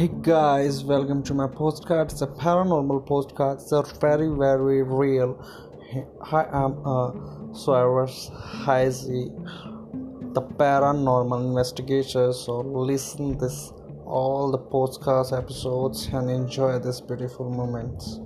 Hey guys, welcome to my postcard. It's a paranormal postcard. It's a very, very real. Hi, I'm uh, Cyrus Heisey, the paranormal investigator. So listen this all the postcards episodes and enjoy this beautiful moments.